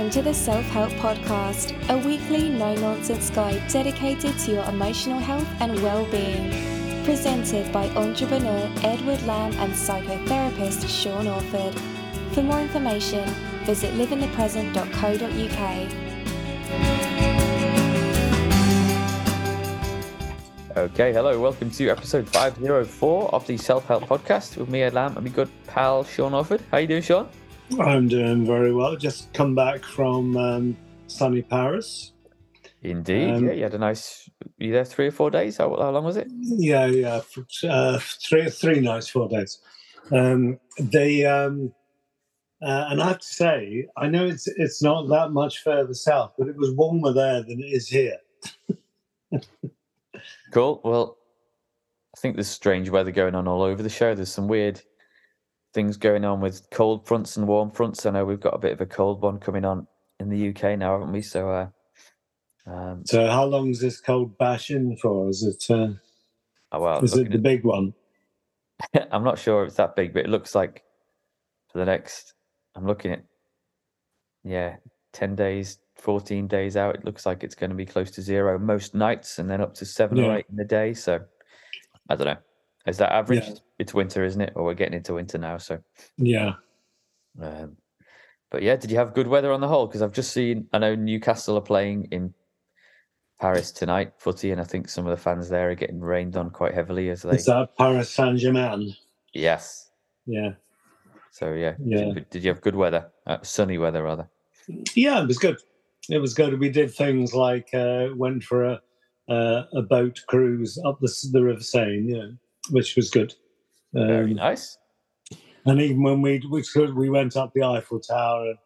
Welcome to the Self Help Podcast, a weekly no nonsense guide dedicated to your emotional health and well being. Presented by entrepreneur Edward Lamb and psychotherapist Sean Orford. For more information, visit liveinthepresent.co.uk. Okay, hello, welcome to episode 504 of the Self Help Podcast with me, Ed Lamb, and my good pal Sean Orford. How are you doing, Sean? I'm doing very well. Just come back from um, sunny Paris. Indeed, Um, yeah, you had a nice. You there three or four days? How, how long was it? Yeah, yeah, uh, three three nights, four days. Um, they um, uh, and I have to say, I know it's it's not that much further south, but it was warmer there than it is here. Cool. Well, I think there's strange weather going on all over the show. There's some weird things going on with cold fronts and warm fronts. I know we've got a bit of a cold one coming on in the UK now, haven't we? So, uh, um, So, how long is this cold bash in for? Is it uh, oh, well, is it the big one? I'm not sure if it's that big, but it looks like for the next. I'm looking at, yeah, ten days, fourteen days out. It looks like it's going to be close to zero most nights, and then up to seven or eight in the day. So, I don't know. Is that average? Yeah. It's winter, isn't it? Or we're getting into winter now. So, Yeah. um, but yeah, did you have good weather on the whole? Because I've just seen. I know Newcastle are playing in Paris tonight, footy, and I think some of the fans there are getting rained on quite heavily as they. Is that Paris Saint Germain? Yes. Yeah. So yeah. Yeah. Did, did you have good weather? Uh, sunny weather rather. Yeah, it was good. It was good. We did things like uh, went for a uh, a boat cruise up the the River Seine, you know, which was good. Very Um, nice. and even when we we could, we went up the Eiffel Tower and,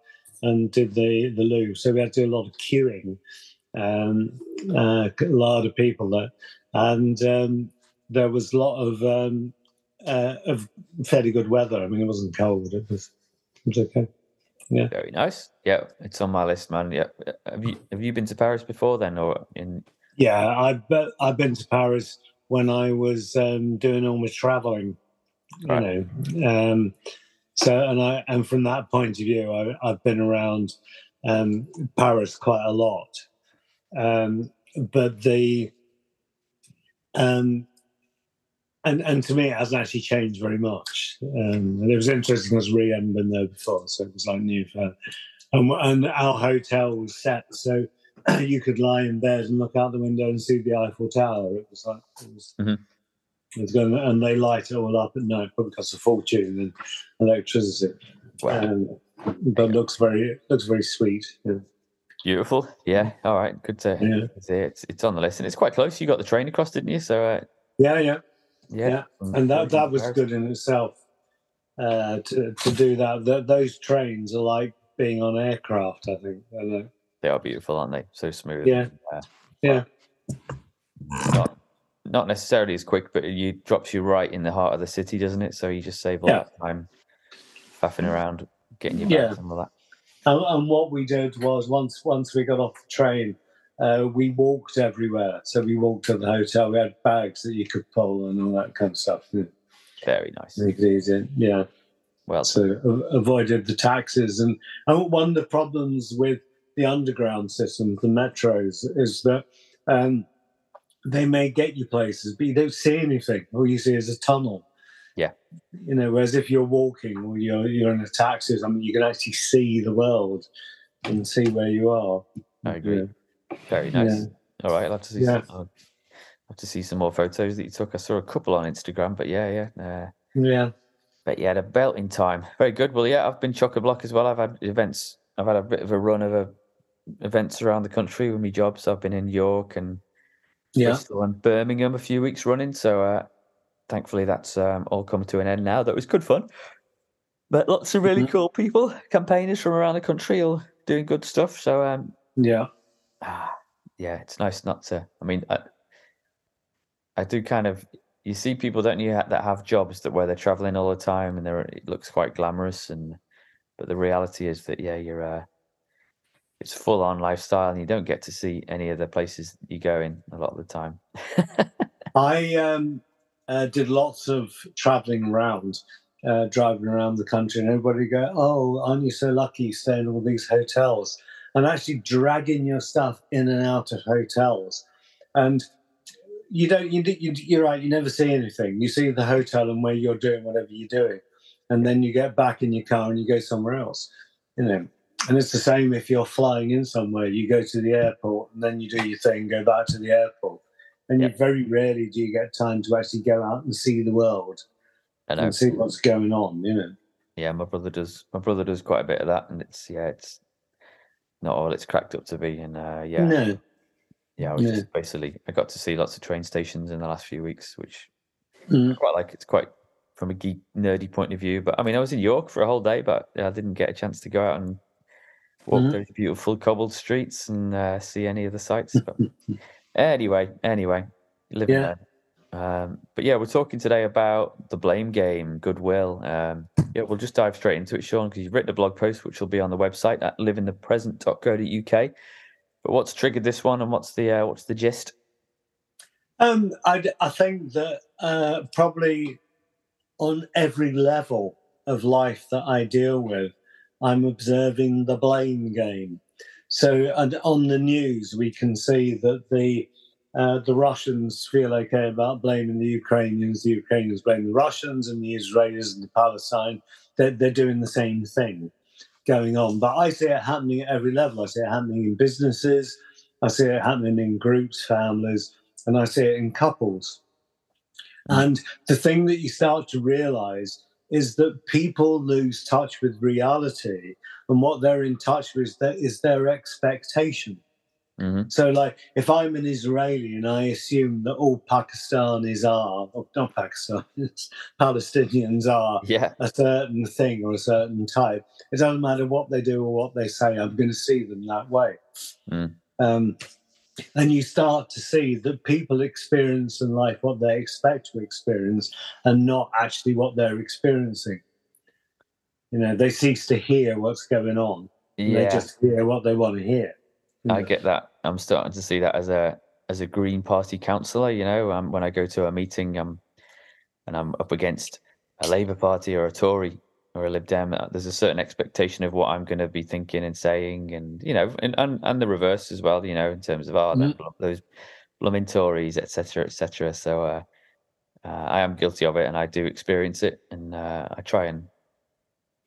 and did the the Louvre, so we had to do a lot of queuing. Um, uh, a lot of people there, and um, there was a lot of um, uh, of fairly good weather. I mean, it wasn't cold. It was it was okay. Yeah. Very nice. Yeah, it's on my list, man. Yeah. Have you have you been to Paris before then, or in? Yeah, I've I've been to Paris when I was um, doing all my traveling, you Right. know. Um, so, and I and from that point of view, I, I've been around um, Paris quite a lot. Um, but the um, and and to me, it hasn't actually changed very much. Um, and it was interesting because Rie hadn't been there before, so it was like new for her. And, and our hotel was set so you could lie in bed and look out the window and see the Eiffel Tower. It was like it was, Mhm. it was going, and they light it all up at night, probably costs a fortune and electricity. Wow. Um, but looks very looks very sweet. Yeah. Beautiful. Yeah. All right. Good to Yeah. to hear. It's it's on the list, and it's quite close. You got the train across, didn't you? So uh, yeah, yeah, yeah. Yeah, and that that was good in itself. Uh, to to do that, Th those trains are like being on aircraft. I think. I. They are beautiful, aren't they? So smooth. Yeah. Uh, Yeah. Not not necessarily as quick, but it drops you right in the heart of the city, doesn't it? So you just save all Yeah. that time faffing around, getting your Yeah. and all that. And, and what we did was once once we got off the train, uh, we walked everywhere. So we walked to the hotel. We had bags that you could pull and all that kind of stuff. Yeah, Very nice. make it easy. Yeah. Well, So a- avoided the taxes. And, and one of the problems with the underground system, the metros, is that um, they may get you places, but you don't see anything. All you see is a tunnel. Yeah. You know, whereas if you're walking or you're, you're in a taxi, I mean, you can actually see the world and see where you are. I agree. Yeah. Very nice. All right, I'll have to see. Yeah. Some, I'll have to see some more photos that you took. I saw a couple on Instagram, but yeah, yeah. Uh, Yeah. but yeah, the belting time. Very good. Well, yeah, I've been chock a block as well. I've had events. I've had a bit of a run of a, events around the country with my jobs. I've been in York and Yeah. Bristol and Birmingham a few weeks running. So uh, thankfully that's um, all come to an end now. That was good fun. But lots of really Mhm. cool people, campaigners from around the country, all doing good stuff. So um, Yeah. ah, yeah, it's nice not to. I mean, I, I do kind of. You see people, don't you, that have jobs that where they're traveling all the time and they're it looks quite glamorous, and but the reality is that yeah, you're uh, it's full on lifestyle, and you don't get to see any of the places you go in a lot of the time. I um, uh, did lots of traveling around uh, driving around the country, and everybody go, "Oh, aren't you so lucky? You stay in all these hotels." And actually dragging your stuff in and out of hotels, and you don't. You, you you're right. You never see anything. You see the hotel and where you're doing whatever you're doing, and then you get back in your car and you go somewhere else. You know, and it's the same if you're flying in somewhere. You go to the airport and then you do your thing, go back to the airport, and yep. you very rarely do you get time to actually go out and see the world and see what's going on. You know. Yeah, my brother does. My brother does quite a bit of that, and it's yeah, it's not all it's cracked up to be. And uh, yeah, no. yeah, I was just basically I got to see lots of train stations in the last few weeks, which mm. I quite like. It's quite from a geek nerdy point of view. But I mean, I was in York for a whole day, but I didn't get a chance to go out and walk mm-hmm. those beautiful cobbled streets and uh, see any of the sights. But anyway, anyway, living yeah. there. Um, but yeah, we're talking today about the blame game, goodwill. Um, yeah, we'll just dive straight into it, Sean, because you've written a blog post which will be on the website at liveinthepresent.co.uk. But what's triggered this one, and what's the uh, what's the gist? Um, I, I think that uh, probably on every level of life that I deal with, I'm observing the blame game. So, and on the news, we can see that the uh, the Russians feel okay about blaming the Ukrainians, the Ukrainians blame the Russians, and the Israelis and the Palestine. They're, they're doing the same thing going on. But I see it happening at every level. I see it happening in businesses, I see it happening in groups, families, and I see it in couples. And the thing that you start to realize is that people lose touch with reality, and what they're in touch with is their expectation. Mm-hmm. So, like, if I'm an Israeli and I assume that all Pakistanis are, or not Pakistanis, Palestinians are yeah. a certain thing or a certain type, it doesn't matter what they do or what they say, I'm going to see them that way. Mm. Um, and you start to see that people experience in life what they expect to experience and not actually what they're experiencing. You know, they cease to hear what's going on. Yeah. They just hear what they want to hear. I get that. I'm starting to see that as a as a Green Party councillor. You know, um, when I go to a meeting, um, and I'm up against a Labour Party or a Tory or a Lib Dem, uh, there's a certain expectation of what I'm going to be thinking and saying, and you know, and and, and the reverse as well. You know, in terms of oh, mm. those blooming Tories, etc., etc. So uh, uh, I am guilty of it, and I do experience it, and uh, I try and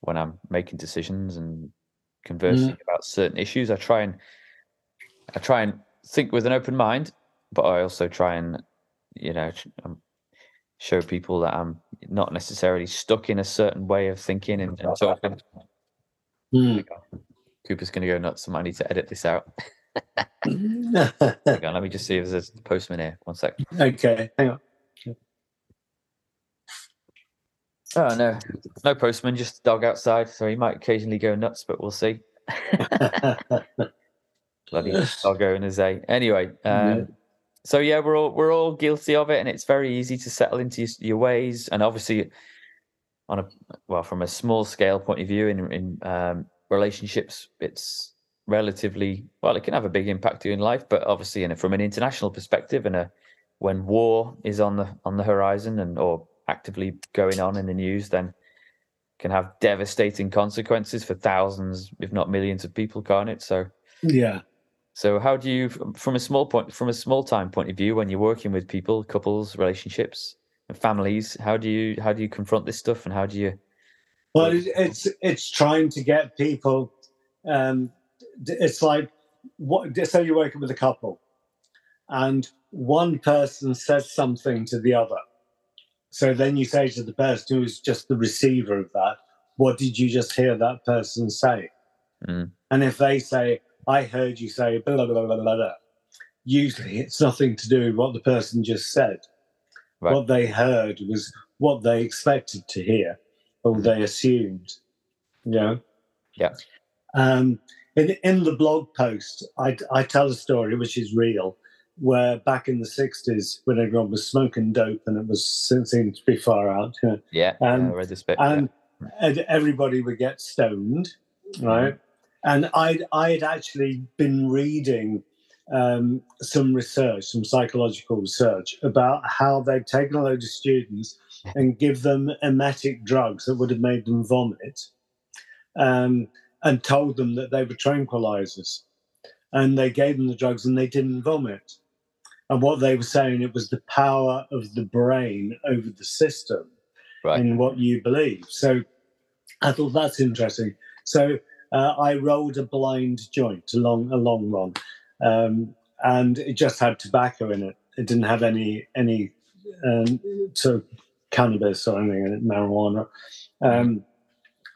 when I'm making decisions and conversing mm. about certain issues, I try and I try and think with an open mind, but I also try and you know um, show people that I'm not necessarily stuck in a certain way of thinking and, and talking. Mm. Cooper's going to go nuts. I need to edit this out. hang on, let me just see if there's a postman here. One sec. Okay, hang on. Oh no, no postman, just dog outside. So he might occasionally go nuts, but we'll see. Bloody doggo in his a. Anyway, um, so yeah, we're all we're all guilty of it, and it's very easy to settle into your, your ways. And obviously, on a well, from a small scale point of view, in in um, relationships, it's relatively well. It can have a big impact in life, but obviously, in a, from an international perspective, and a when war is on the on the horizon and or actively going on in the news, then can have devastating consequences for thousands, if not millions, of people, can't it? So yeah, so how do you, from a small point, from a small time point of view, when you're working with people, couples, relationships, and families, how do you how do you confront this stuff, and how do you? Well, it's it's trying to get people. Um, it's like what. So you're working with a couple, and one person says something to the other. So then you say to the person who's just the receiver of that, "What did you just hear that person say?" Mm. And if they say, I heard you say blah, blah, blah, blah, blah. Usually it's nothing to do with what the person just said. Right. What they heard was what they expected to hear or mm-hmm. they assumed. You know? Yeah. Um, in, in the blog post, I, I tell a story which is real, where back in the 60s, when everyone was smoking dope and it was seemed to be far out. You know, yeah, and, I read this bit. And, yeah. and everybody would get stoned, right? And I'd I'd actually been reading um, some research, some psychological research about how they've taken a load of students and give them emetic drugs that would have made them vomit, um, and told them that they were tranquilizers, and they gave them the drugs and they didn't vomit. And what they were saying it was the power of the brain over the system Right. in what you believe. So I thought that's interesting. So uh, I rolled a blind joint, a long, a long one, um, and it just had tobacco in it. It didn't have any any um, sort of cannabis or anything in it, marijuana, um,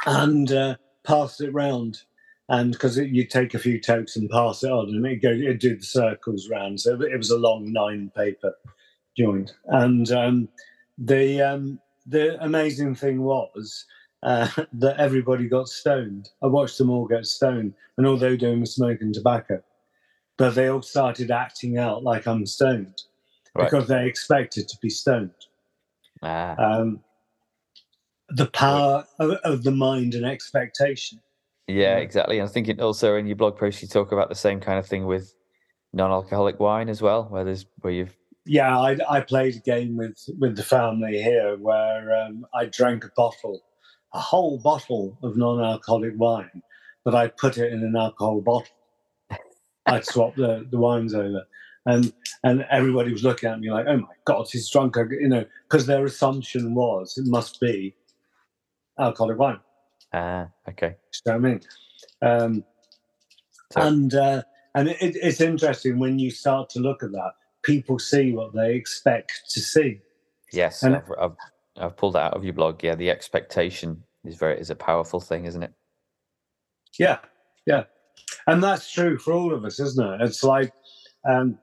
and uh, passed it round. And because you take a few tokes and pass it on, and it go it do the circles round. So it was a long nine paper joint, and um, the um, the amazing thing was uh, that everybody got stoned. I watched them all get stoned, and all they were doing was smoking tobacco. But they all started acting out like I'm stoned Right. because they expected to be stoned. Ah, Um, the power of, of the mind and expectation. yeah, exactly. I think it also in your blog post you talk about the same kind of thing with non-alcoholic wine as well, where there's where you've Yeah, I, I played a game with with the family here where um, I drank a bottle, a whole bottle of non-alcoholic wine, but I put it in an alcohol bottle. I'd swap the, the wines over, and and everybody was looking at me like, "Oh my god, he's drunk!" You know, because their assumption was it must be alcoholic wine. ah okay. You know what I mean? Um, So- and uh, and it, it's interesting when you start to look at that. People see what they expect to see. Yes, And- I've, I've I've pulled that out of your blog. Yeah, the expectation is very is a powerful thing, isn't it? Yeah, yeah, and that's true for all of us, isn't it? It's like um,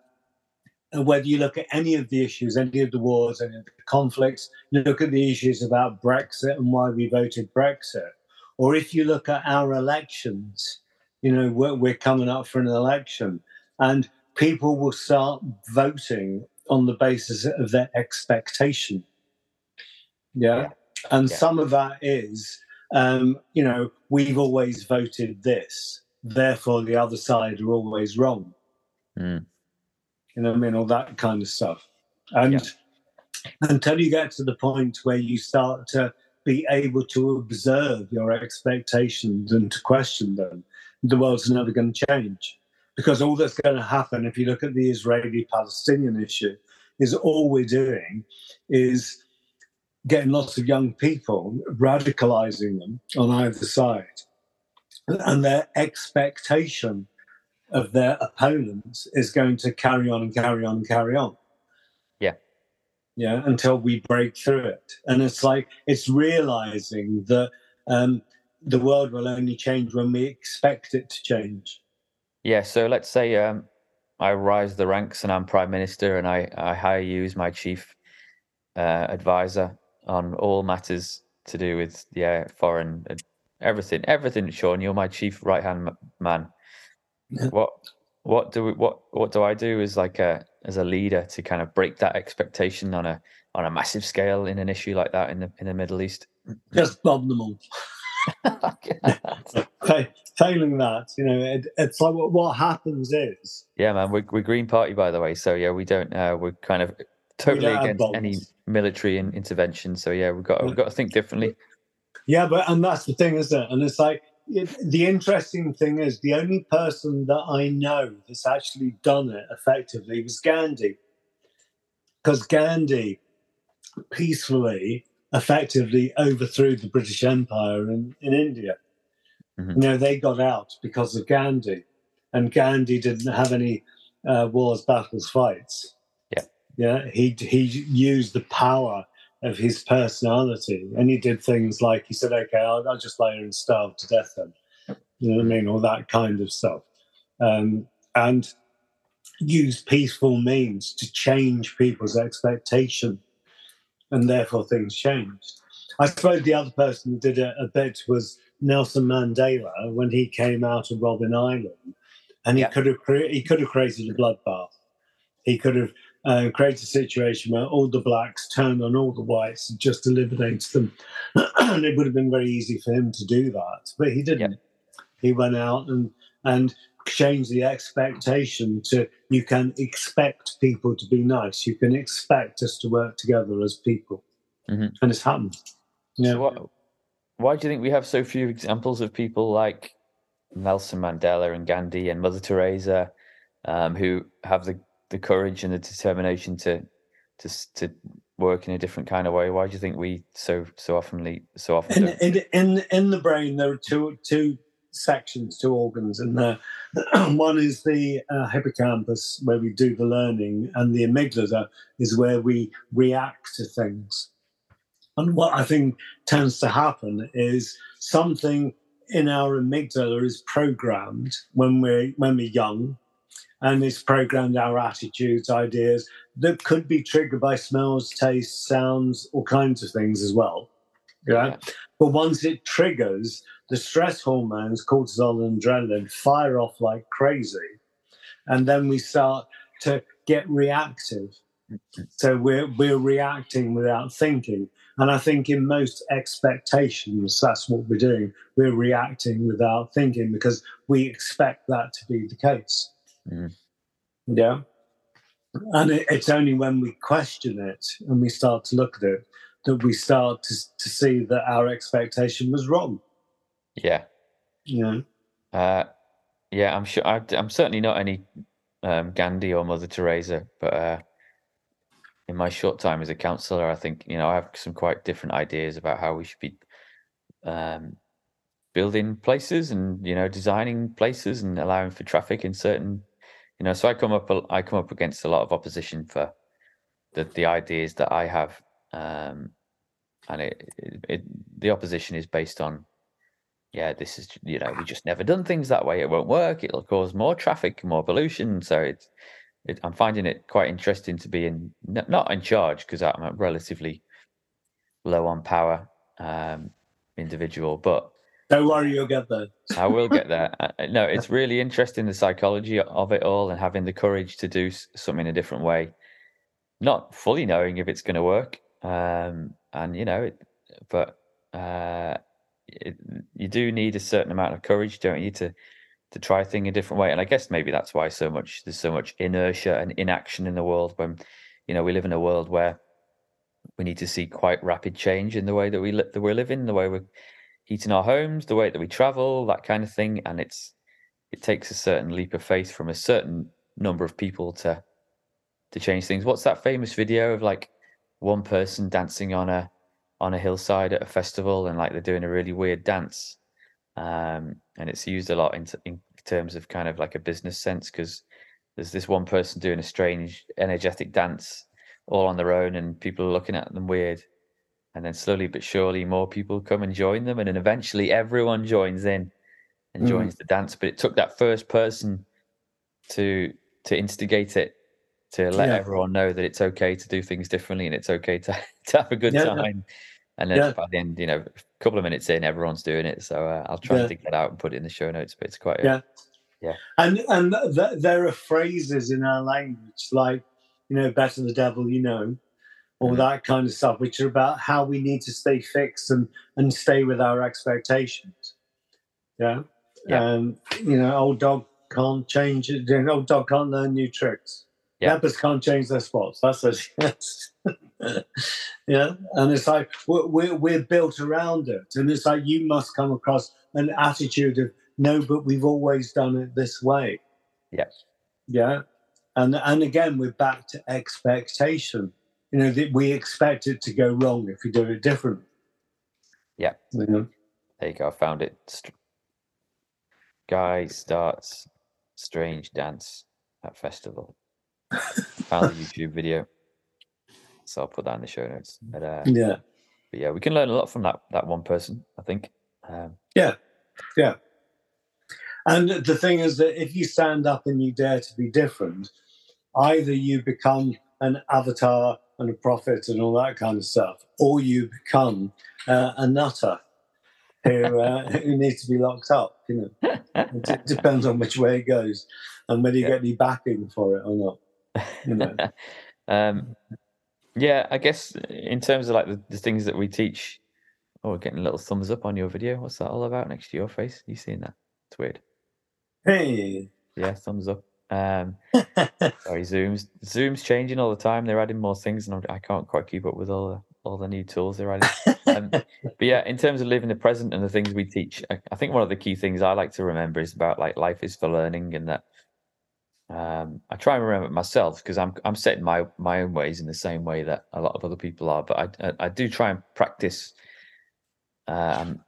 whether you look at any of the issues, any of the wars, any of the conflicts, you look at the issues about Brexit and why we voted Brexit, or if you look at our elections, you know, we're, we're coming up for an election, and people will start voting on the basis of their expectation. Yeah. Yeah. And Yeah. some of that is, um, you know, we've always voted this, therefore the other side are always wrong. Mm. You know I mean? All that kind of stuff. And Yeah. until you get to the point where you start to be able to observe your expectations and to question them, the world's never going to change. Because all that's going to happen, if you look at the Israeli Palestinian issue, is all we're doing is getting lots of young people, radicalizing them on either side. And their expectation of their opponents is going to carry on and carry on and carry on. Yeah. Yeah, until we break through it. And it's like, it's realizing that um, the world will only change when we expect it to change. Yeah. So let's say um, I rise the ranks and I'm prime minister, and I I hire you as my chief uh, advisor on all matters to do with yeah foreign everything everything. Sean, you're my chief right hand man. Yeah. What what do we, what what do I do as like a as a leader to kind of break that expectation on a on a massive scale in an issue like that in the in the Middle East? Just bomb them all. Fa- Failing that, you know, it, it's like what, what happens is yeah, man, we're we're Green Party by the way, so yeah, we don't uh, we're kind of totally against any. Military in, intervention. So yeah, we've got we've got to think differently. Yeah, but and that's the thing, isn't it? And it's like it, the interesting thing is the only person that I know that's actually done it effectively was Gandhi, because Gandhi peacefully, effectively overthrew the British Empire in, in India. Mhm. You know, they got out because of Gandhi, and Gandhi didn't have any uh, wars, battles, fights. Yeah. He he used the power of his personality, and he did things like he said, "Okay, I'll, I'll just lay here and starve to death." Then, you know what I mean, all that kind of stuff, um, and use peaceful means to change people's expectation, and therefore things changed. I suppose the other person who did it a bit was Nelson Mandela when he came out of Robben Island, and he Yeah. could have cre- he could have created a bloodbath. He could have uh, created a situation where all the blacks turned on all the whites and just eliminated them, and it would have been very easy for him to do that, but he didn't. He went out and and change the expectation to you can expect people to be nice. You can expect us to work together as people, Mhm. and it's happened. Yeah. So what, why do you think we have so few examples of people like Nelson Mandela and Gandhi and Mother Teresa, um, who have the, the courage and the determination to to to work in a different kind of way? Why do you think we so so oftenly so often? in, in in in the brain there are two two sections two organs in there one is the uh, hippocampus where we do the learning and the amygdala is where we react to things and what i think tends to happen is something in our amygdala is programmed when we're when we're young and it's programmed our attitudes ideas that could be triggered by smells tastes sounds all kinds of things as well yeah. But once it triggers, the stress hormones, cortisol and adrenaline, fire off like crazy. And then we start to get reactive. So we're, we're reacting without thinking. And I think in most expectations, that's what we're doing. We're reacting without thinking because we expect that to be the case. Mhm. Yeah. And it, it's only when we question it and we start to look at it that we start to, to see that our expectation was wrong. Yeah. Know? Uh, yeah, I'm sure. I, I'm certainly not any um, Gandhi or Mother Teresa, but uh, in my short time as a counsellor, I think you know I have some quite different ideas about how we should be um, building places and you know designing places and allowing for traffic in certain. You know, so I come up. I come up against a lot of opposition for the the ideas that I have, um, and it, it, it the opposition is based on yeah, this is you know we just never done things that way. It won't work. It'll cause more traffic, more pollution. So it's it, I'm finding it quite interesting to be in not in charge because I'm a relatively low on power um, individual, but Don't worry, you'll get there. I will get there. No, it's really interesting the psychology of it all and having the courage to do something a different way, not fully knowing if it's going to work. Um, and you know, it, but uh, it, you do need a certain amount of courage, don't you, to to try a thing a different way. And I guess maybe that's why so much there's so much inertia and inaction in the world when you know we live in a world where we need to see quite rapid change in the way that we li- that we're living, the way we're heating our homes, the way that we travel, that kind of thing. And it's it takes a certain leap of faith from a certain number of people to to change things. What's that famous video of like one person dancing on a on a hillside at a festival and like they're doing a really weird dance? Um, and it's used a lot in, t- in terms of kind of like a business sense because there's this one person doing a strange energetic dance all on their own and people are looking at them weird and then slowly but surely more people come and join them and then eventually everyone joins in and Mm. joins the dance but it took that first person to to instigate it to let Yeah. everyone know that it's okay to do things differently and it's okay to, to have a good Yeah, yeah. time and then Yeah. by the end you know a couple of minutes in everyone's doing it so uh, i'll try Yeah. dig that out and put it in the show notes but it's quite Yeah. Yeah. And and th- there are phrases in our language like, you know, better the devil you know, all that kind of stuff, which are about how we need to stay fixed and and stay with our expectations. Yeah. Yeah. Um, you know, old dog can't change it. you know, Old dog can't learn new tricks. Yeah. Leopards can't change their spots. That's yes. yeah. And it's like we're, we're we're built around it, and it's like you must come across an attitude of no, but we've always done it this way. Yeah. Yeah. And and again, we're back to expectation. You know, that we expect it to go wrong if we do it differently. Yeah. You know? There you go. I found it. Guy starts strange dance at festival. found the YouTube video. So I'll put that in the show notes. But, uh, Yeah. but yeah, we can learn a lot from that that one person. I think. Um, Yeah. Yeah. And the thing is that if you stand up and you dare to be different, either you become an avatar and a prophet and all that kind of stuff, or you become uh, a nutter who uh, who needs to be locked up. You know, it depends on which way it goes and whether you Yeah. get any backing for it or not. You know. um, yeah, I guess in terms of like the, the things that we teach. Oh, we're getting a little thumbs up on your video. What's that all about next to your face? You seeing that? It's weird. Hey. Yeah, thumbs up. Um, sorry, Zoom's Zoom's changing all the time. They're adding more things, and I'm, can not quite keep up with all the all the new tools they're adding. Um, but yeah, in terms of living the present and the things we teach, I, I, think one of the key things I like to remember is about like life is for learning, and that um, I try and remember it myself because I'm I'm setting my my own ways in the same way that a lot of other people are. But I I, I do try and practice um,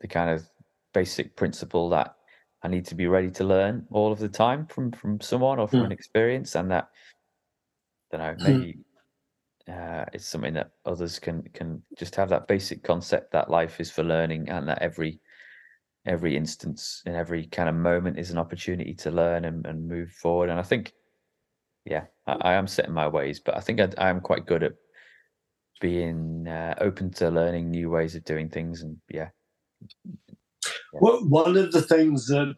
the kind of basic principle that I need to be ready to learn all of the time from from someone or from mm. an experience, and that I don't know hmm. maybe uh, it's something that others can can just have that basic concept that life is for learning, and that every every instance and every kind of moment is an opportunity to learn and, and move forward. And I think, yeah, I, I am setting my ways, but I think I, I am quite good at being uh, open to learning new ways of doing things, and yeah, well, one of the things that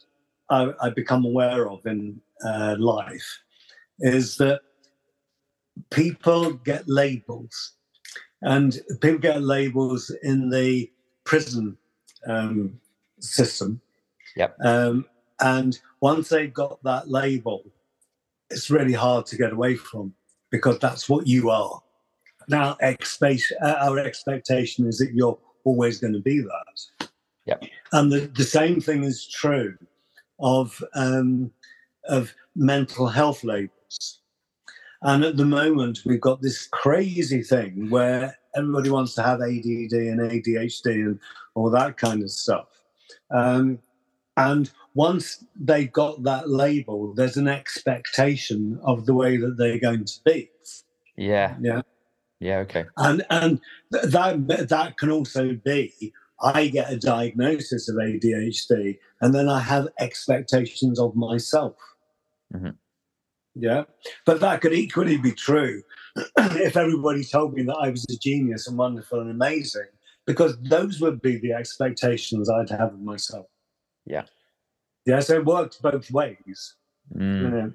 I, I become aware of in uh, life is that people get labels, and people get labels in the prison um, system. Yep. Um, and once they've got that label, it's really hard to get away from because that's what you are. Now, our expectation is that you're always going to be that. Yep. And the, the same thing is true of um, of mental health labels. And at the moment, we've got this crazy thing where everybody wants to have ADD and ADHD and all that kind of stuff. Um, and once they've got that label, there's an expectation of the way that they're going to be. Yeah. Yeah. Yeah. Okay. And and that that can also be I get a diagnosis of ADHD and then I have expectations of myself. Mm-hmm. Yeah. But that could equally be true if everybody told me that I was a genius and wonderful and amazing, because those would be the expectations I'd have of myself. Yeah. Yeah. So it works both ways. Mm. You know?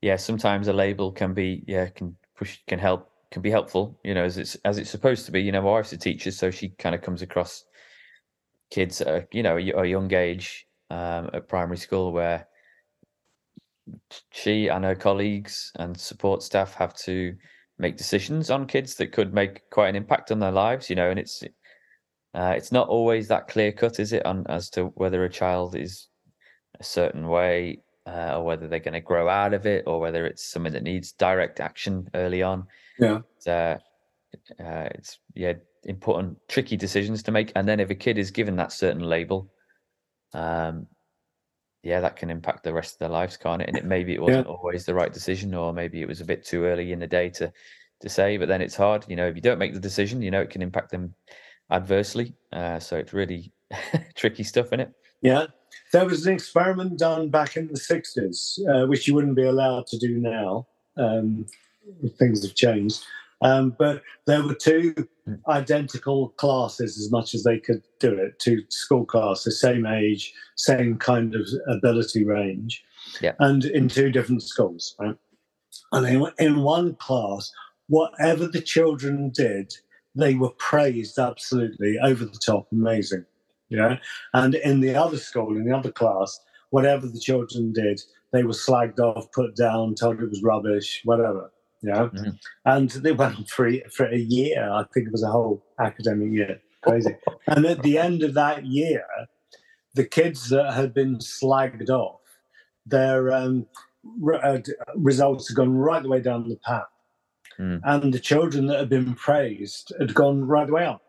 Yeah. Sometimes a label can be, yeah, can push, can help can be helpful, you know, as it's as it's supposed to be. You know, my wife's a teacher, so she kind of comes across kids at a, you know a, young age um, at primary school where she and her colleagues and support staff have to make decisions on kids that could make quite an impact on their lives. You know, and it's uh, it's not always that clear cut, is it, on as to whether a child is a certain way uh, or whether they're going to grow out of it or whether it's something that needs direct action early on. Yeah. It's, uh, uh, it's yeah, important, tricky decisions to make. And then if a kid is given that certain label, um, yeah, that can impact the rest of their lives, can't it? And it maybe it wasn't yeah. always the right decision, or maybe it was a bit too early in the day to to say. But then it's hard, you know, if you don't make the decision, you know, it can impact them adversely. Uh, so it's really tricky stuff in it. Yeah, there was an experiment done back in the sixties, uh, which you wouldn't be allowed to do now. Um, things have changed. Um, but there were two identical classes as much as they could do it, two school classes, same age, same kind of ability range, yeah. and in two different schools. Right? And in, in one class, whatever the children did, they were praised absolutely over the top, amazing. Yeah. And in the other school, in the other class, whatever the children did, they were slagged off, put down, told it was rubbish, whatever. Yeah. Mm-hmm. And they went on for, for a year. I think it was a whole academic year. Crazy. and at the end of that year, the kids that had been slagged off, their um, re- uh, results had gone right the way down the path. Mm. And the children that had been praised had gone right the way up.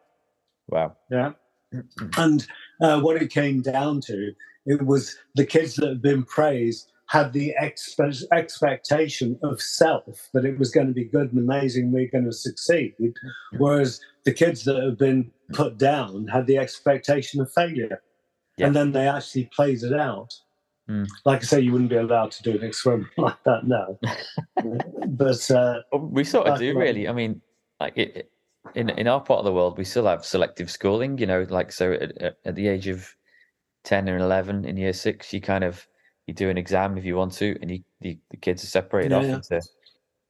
Wow. Yeah. and uh, what it came down to, it was the kids that had been praised had the expe- expectation of self that it was going to be good and amazing, we're going to succeed. Whereas the kids that have been put down had the expectation of failure. Yeah. And then they actually played it out. Mm. Like I say, you wouldn't be allowed to do an experiment like that now. but uh, we sort of do, really. I mean, like it, in in our part of the world, we still have selective schooling. You know, like so at, at the age of ten or eleven in year six, you kind of you do an exam if you want to, and you the, the kids are separated yeah, off yeah. into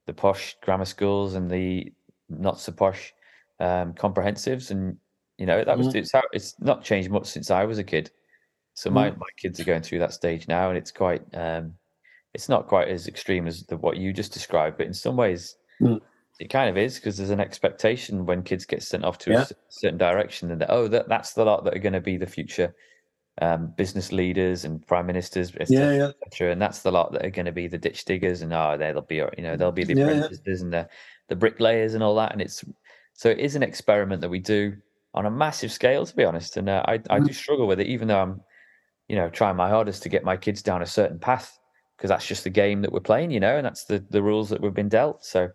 the posh grammar schools and the not so posh um, comprehensives, and you know that was mm-hmm. it's how it's not changed much since I was a kid. So my, my kids are going through that stage now, and it's quite um, it's not quite as extreme as the, what you just described, but in some ways Mm. it kind of is because there's an expectation when kids get sent off to a Yeah. s- certain direction, and that, oh, that that's the lot that are going to be the future um, business leaders and prime ministers, et Yeah, cetera, yeah. et cetera, and that's the lot that are going to be the ditch diggers, and oh, there they'll be you know they'll be the Yeah, yeah. apprentices and the the bricklayers and all that, and it's so it is an experiment that we do on a massive scale, to be honest, and uh, I I do struggle with it, even though I'm you know trying my hardest to get my kids down a certain path because that's just the game that we're playing, you know, and that's the the rules that we've been dealt. So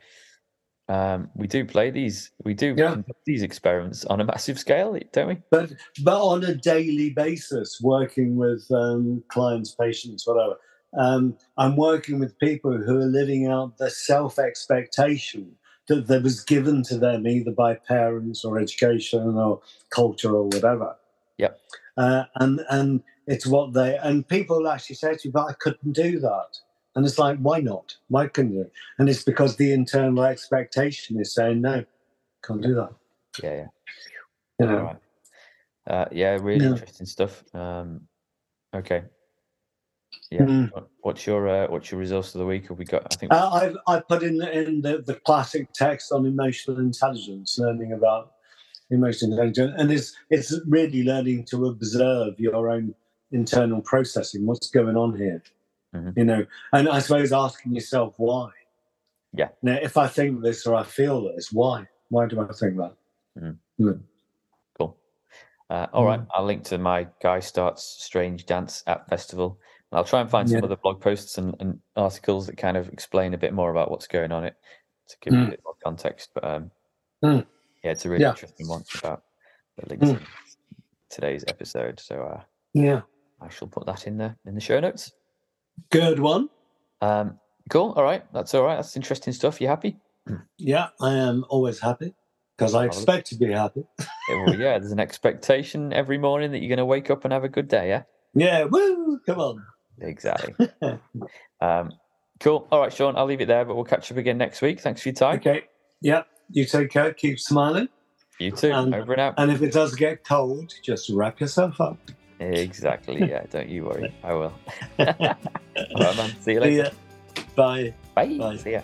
um, we do play these, we do Yeah. these experiments on a massive scale, don't we? but but on a daily basis, working with um, clients, patients, whatever. Um, I'm working with people who are living out the self expectation that, that was given to them either by parents or education or culture or whatever. yeah Uh, and and it's what they and people actually say to me, but I couldn't do that. And it's like, why not? Why couldn't you? And it's because the internal expectation is saying no, can't do that. Yeah, yeah. You know. right. Uh, yeah, really Yeah. interesting stuff. Um, okay. Yeah. Mm. What's your uh, what's your resource of the week? Have we got? I think. Uh, I've I put in in the, the classic text on emotional intelligence, learning about emotional intelligence, and it's it's really learning to observe your own internal processing. What's going on here? Mhm. You know, and I suppose asking yourself why. Yeah. Now, if I think this or I feel this, why? Why do I think that? Cool. Uh, all right, Mm. I'll link to my guy starts strange dance at festival. I'll try and find some Yeah. other blog posts and, and articles that kind of explain a bit more about what's going on it to give you a Mm. bit more context. But um, Mm. yeah, it's a really Yeah. interesting one about the links Mm. today's episode. So uh, Yeah. I shall put that in the in the show notes. Good one. Um, cool. All right, that's all right. That's interesting stuff. You happy? Yeah, I am always happy because I expect to be happy. Yeah, well, yeah, there's an expectation every morning that you're going to wake up and have a good day. Yeah. Yeah, woo! Come on. Exactly. um, cool. All right, Sean, I'll leave it there, but we'll catch up again next week. Thanks for your time. Okay. Yeah. You take care. Keep smiling. You too. And- Over and out. And if it does get cold, just wrap yourself up. Exactly. Yeah. Don't you worry. I will. All right, man. See you See later. ya. Bye. Bye. Bye. See ya.